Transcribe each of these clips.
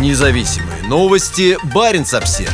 Независимые новости. Барин обсерва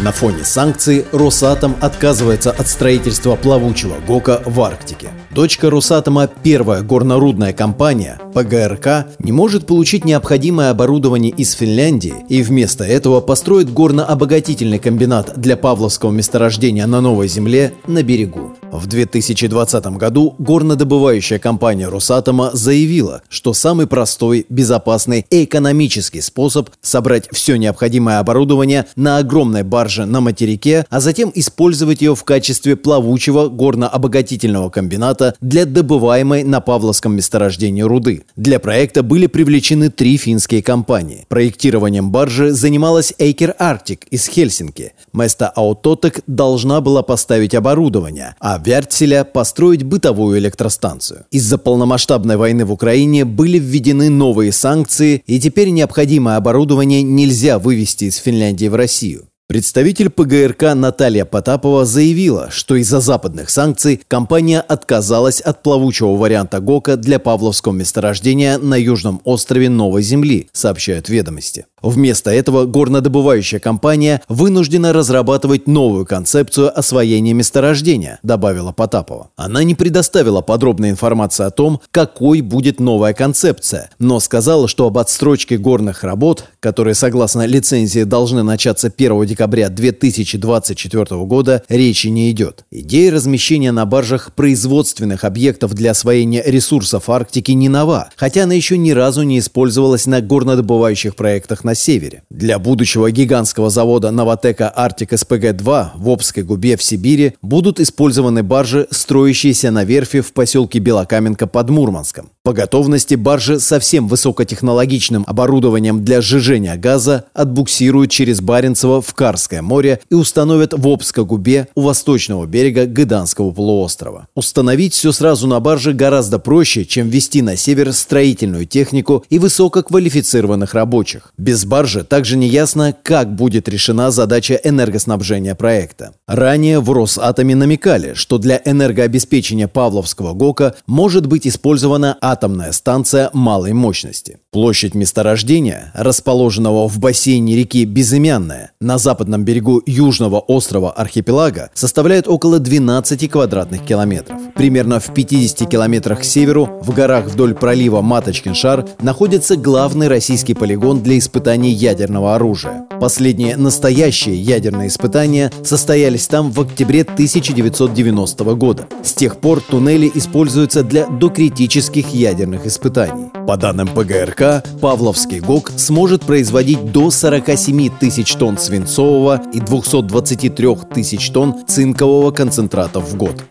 На фоне санкций Росатом отказывается от строительства плавучего ГОКа в Арктике. Дочка Росатома, первая горнорудная компания, ПГРК, не может получить необходимое оборудование из Финляндии и вместо этого построит горно-обогатительный комбинат для Павловского месторождения на Новой Земле на берегу. В 2020 году горнодобывающая компания Росатома заявила, что самый простой, безопасный и экономический способ собрать все необходимое оборудование на огромной барже на материке, а затем использовать ее в качестве плавучего горно-обогатительного комбината для добываемой на Павловском месторождении руды. Для проекта были привлечены три финские компании. Проектированием баржи занималась Эйкер Arctic из Хельсинки. Места Аутотек должна была поставить оборудование, а Вертселя построить бытовую электростанцию. Из-за полномасштабной войны в Украине были введены новые санкции, и теперь необходимое оборудование нельзя вывести из Финляндии в Россию. Представитель ПГРК Наталья Потапова заявила, что из-за западных санкций компания отказалась от плавучего варианта ГОКа для Павловского месторождения на южном острове Новой Земли, сообщают ведомости. Вместо этого горнодобывающая компания вынуждена разрабатывать новую концепцию освоения месторождения, добавила Потапова. Она не предоставила подробной информации о том, какой будет новая концепция, но сказала, что об отстрочке горных работ, которые согласно лицензии должны начаться 1 декабря, декабря 2024 года речи не идет. Идея размещения на баржах производственных объектов для освоения ресурсов Арктики не нова, хотя она еще ни разу не использовалась на горнодобывающих проектах на севере. Для будущего гигантского завода Новотека Арктик СПГ-2 в Обской губе в Сибири будут использованы баржи, строящиеся на верфи в поселке Белокаменка под Мурманском. По готовности баржи со всем высокотехнологичным оборудованием для сжижения газа отбуксируют через Баренцево в Карское море и установят в Обско-губе у восточного берега Гыданского полуострова. Установить все сразу на барже гораздо проще, чем вести на север строительную технику и высококвалифицированных рабочих. Без баржи также не ясно, как будет решена задача энергоснабжения проекта. Ранее в Росатоме намекали, что для энергообеспечения Павловского ГОКа может быть использована атомная станция малой мощности. Площадь месторождения, расположенного в бассейне реки Безымянная, на западном берегу южного острова архипелага, составляет около 12 квадратных километров. Примерно в 50 километрах к северу, в горах вдоль пролива Маточкин шар, находится главный российский полигон для испытаний ядерного оружия. Последние настоящие ядерные испытания состоялись там в октябре 1990 года. С тех пор туннели используются для докритических ядерных испытаний. По данным ПГРК, Павловский ГОК сможет производить до 47 тысяч тонн свинцового и 223 тысяч тонн цинкового концентратов в год.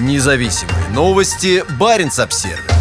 Независимые новости. Барин обсервис